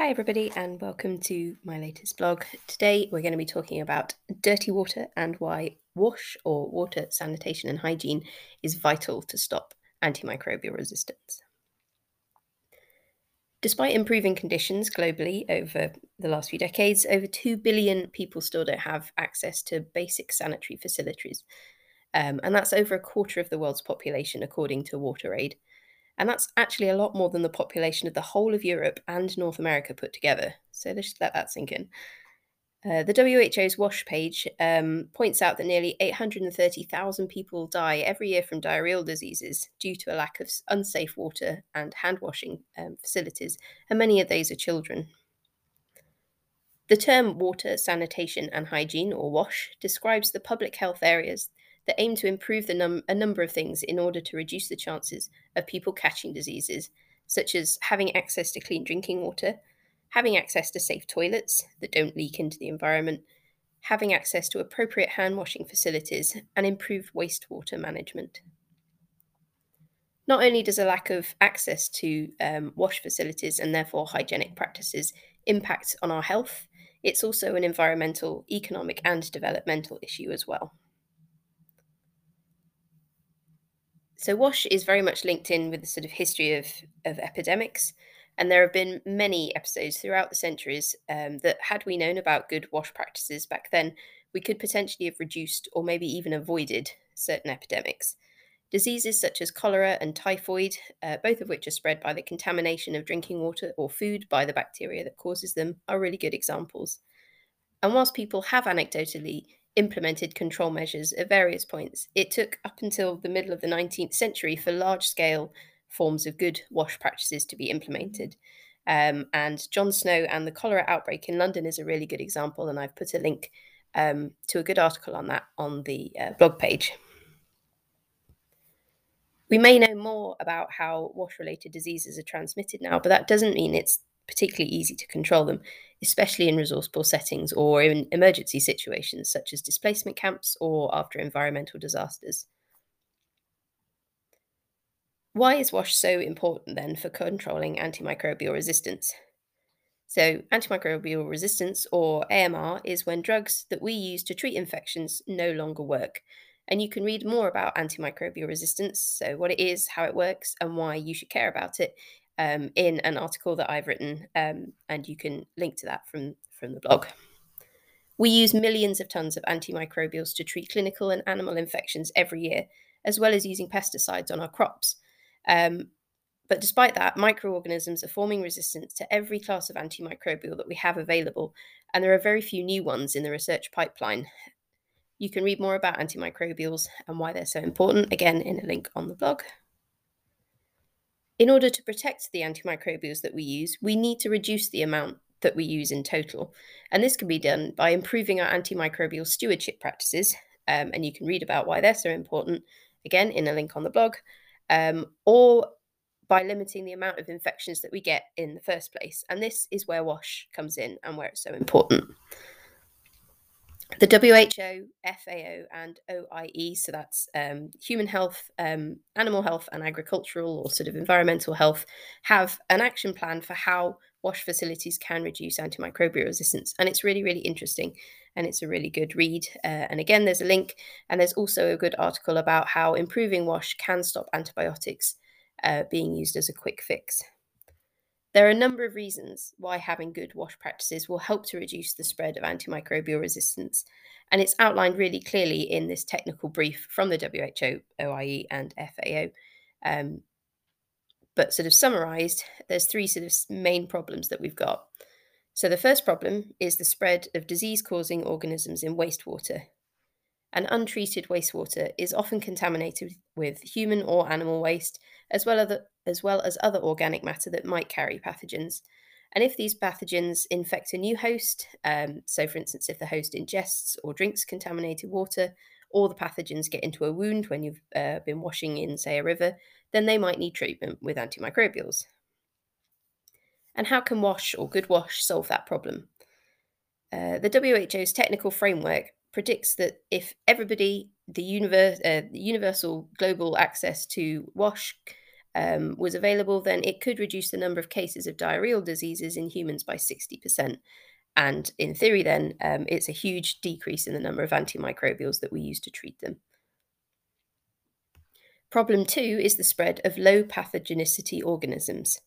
Hi, everybody, and welcome to my latest blog. Today, we're going to be talking about dirty water and why wash or water sanitation and hygiene is vital to stop antimicrobial resistance. Despite improving conditions globally over the last few decades, over 2 billion people still don't have access to basic sanitary facilities. Um, and that's over a quarter of the world's population, according to WaterAid. And that's actually a lot more than the population of the whole of Europe and North America put together. So let's just let that sink in. Uh, the WHO's WASH page um, points out that nearly 830,000 people die every year from diarrheal diseases due to a lack of unsafe water and hand washing um, facilities, and many of those are children. The term water, sanitation, and hygiene, or WASH, describes the public health areas that aim to improve num- a number of things in order to reduce the chances of people catching diseases, such as having access to clean drinking water, having access to safe toilets that don't leak into the environment, having access to appropriate hand washing facilities, and improved wastewater management. Not only does a lack of access to um, wash facilities and therefore hygienic practices impact on our health, it's also an environmental, economic, and developmental issue as well. So WASH is very much linked in with the sort of history of, of epidemics. And there have been many episodes throughout the centuries um, that, had we known about good WASH practices back then, we could potentially have reduced or maybe even avoided certain epidemics. Diseases such as cholera and typhoid, uh, both of which are spread by the contamination of drinking water or food by the bacteria that causes them, are really good examples. And whilst people have anecdotally implemented control measures at various points. It took up until the middle of the 19th century for large scale forms of good wash practices to be implemented. Um, and John Snow and the cholera outbreak in London is a really good example, and I've put a link um, to a good article on that on the uh, blog page. We may know more about how wash related diseases are transmitted now, but that doesn't mean it's particularly easy to control them, especially in resource poor settings or in emergency situations such as displacement camps or after environmental disasters. Why is WASH so important then for controlling antimicrobial resistance? So, antimicrobial resistance, or AMR, is when drugs that we use to treat infections no longer work. And you can read more about antimicrobial resistance, so what it is, how it works, and why you should care about it um, in an article that I've written, um, and you can link to that from, from the blog. We use millions of tons of antimicrobials to treat clinical and animal infections every year, as well as using pesticides on our crops. Um, but despite that, microorganisms are forming resistance to every class of antimicrobial that we have available, and there are very few new ones in the research pipeline. You can read more about antimicrobials and why they're so important, again, in a link on the blog. In order to protect the antimicrobials that we use, we need to reduce the amount that we use in total. And this can be done by improving our antimicrobial stewardship practices. Um, and you can read about why they're so important, again, in a link on the blog, um, or by limiting the amount of infections that we get in the first place. And this is where WASH comes in and where it's so important. The WHO, FAO, and OIE, so that's um, human health, um, animal health, and agricultural or sort of environmental health, have an action plan for how wash facilities can reduce antimicrobial resistance. And it's really, really interesting. And it's a really good read. Uh, and again, there's a link. And there's also a good article about how improving wash can stop antibiotics uh, being used as a quick fix. There are a number of reasons why having good wash practices will help to reduce the spread of antimicrobial resistance, and it's outlined really clearly in this technical brief from the WHO, OIE, and FAO. Um, but sort of summarized, there's three sort of main problems that we've got. So the first problem is the spread of disease-causing organisms in wastewater. And untreated wastewater is often contaminated with human or animal waste, as well as well as other organic matter that might carry pathogens. And if these pathogens infect a new host, um, so for instance, if the host ingests or drinks contaminated water, or the pathogens get into a wound when you've uh, been washing in, say, a river, then they might need treatment with antimicrobials. And how can WASH or Good WASH solve that problem? Uh, the WHO's technical framework predicts that if everybody, the, universe, uh, the universal global access to WASH um, was available, then it could reduce the number of cases of diarrheal diseases in humans by 60%. And in theory, then, um, it's a huge decrease in the number of antimicrobials that we use to treat them. Problem two is the spread of low pathogenicity organisms.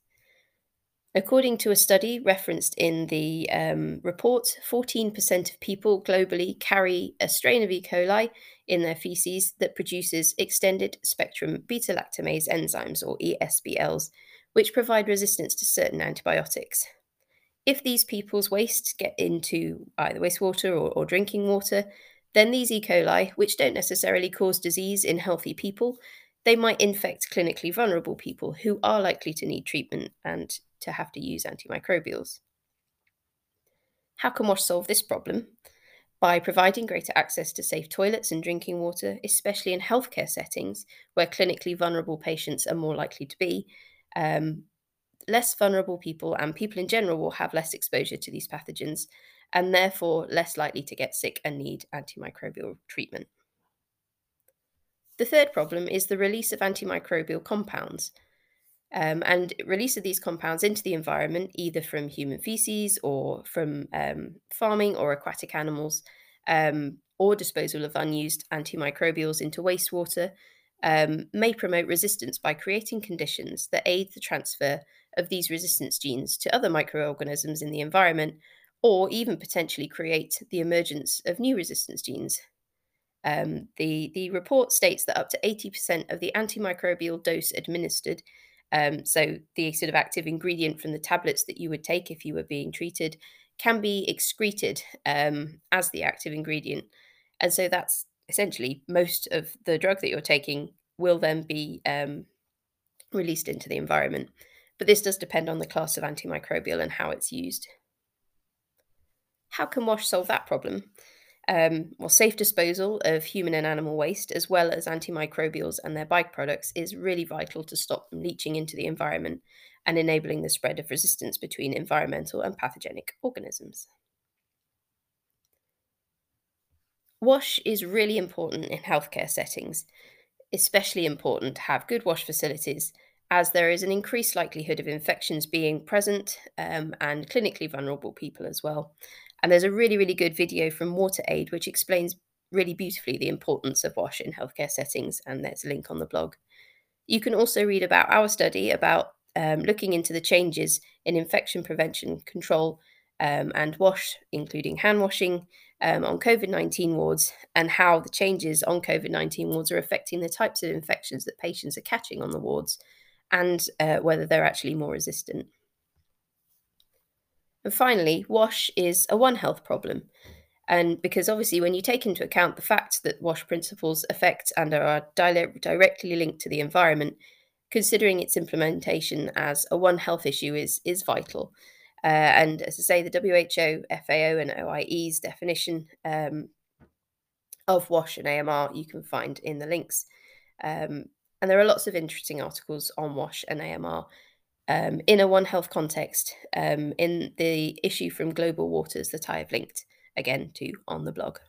According to a study referenced in the um, report, 14% of people globally carry a strain of E. coli in their feces that produces extended spectrum beta lactamase enzymes, or ESBLs, which provide resistance to certain antibiotics. If these people's waste get into either wastewater or, or drinking water, then these E. coli, which don't necessarily cause disease in healthy people, they might infect clinically vulnerable people who are likely to need treatment and to have to use antimicrobials. How can WASH solve this problem? By providing greater access to safe toilets and drinking water, especially in healthcare settings where clinically vulnerable patients are more likely to be, um, less vulnerable people and people in general will have less exposure to these pathogens and therefore less likely to get sick and need antimicrobial treatment. The third problem is the release of antimicrobial compounds. Um, and release of these compounds into the environment, either from human feces or from um, farming or aquatic animals, um, or disposal of unused antimicrobials into wastewater, um, may promote resistance by creating conditions that aid the transfer of these resistance genes to other microorganisms in the environment, or even potentially create the emergence of new resistance genes. Um, the, the report states that up to 80% of the antimicrobial dose administered, um, so the sort of active ingredient from the tablets that you would take if you were being treated, can be excreted um, as the active ingredient. And so that's essentially most of the drug that you're taking will then be um, released into the environment. But this does depend on the class of antimicrobial and how it's used. How can WASH solve that problem? Um, well, safe disposal of human and animal waste, as well as antimicrobials and their byproducts, is really vital to stop them leaching into the environment and enabling the spread of resistance between environmental and pathogenic organisms. WASH is really important in healthcare settings, especially important to have good WASH facilities as there is an increased likelihood of infections being present um, and clinically vulnerable people as well. And there's a really, really good video from WaterAid which explains really beautifully the importance of WASH in healthcare settings, and there's a link on the blog. You can also read about our study about um, looking into the changes in infection prevention control um, and WASH, including hand washing, um, on COVID 19 wards, and how the changes on COVID 19 wards are affecting the types of infections that patients are catching on the wards and uh, whether they're actually more resistant. And finally, WASH is a One Health problem. And because obviously, when you take into account the fact that WASH principles affect and are directly linked to the environment, considering its implementation as a One Health issue is, is vital. Uh, and as I say, the WHO, FAO, and OIE's definition um, of WASH and AMR you can find in the links. Um, and there are lots of interesting articles on WASH and AMR um, in a One Health context um, in the issue from Global Waters that I have linked again to on the blog.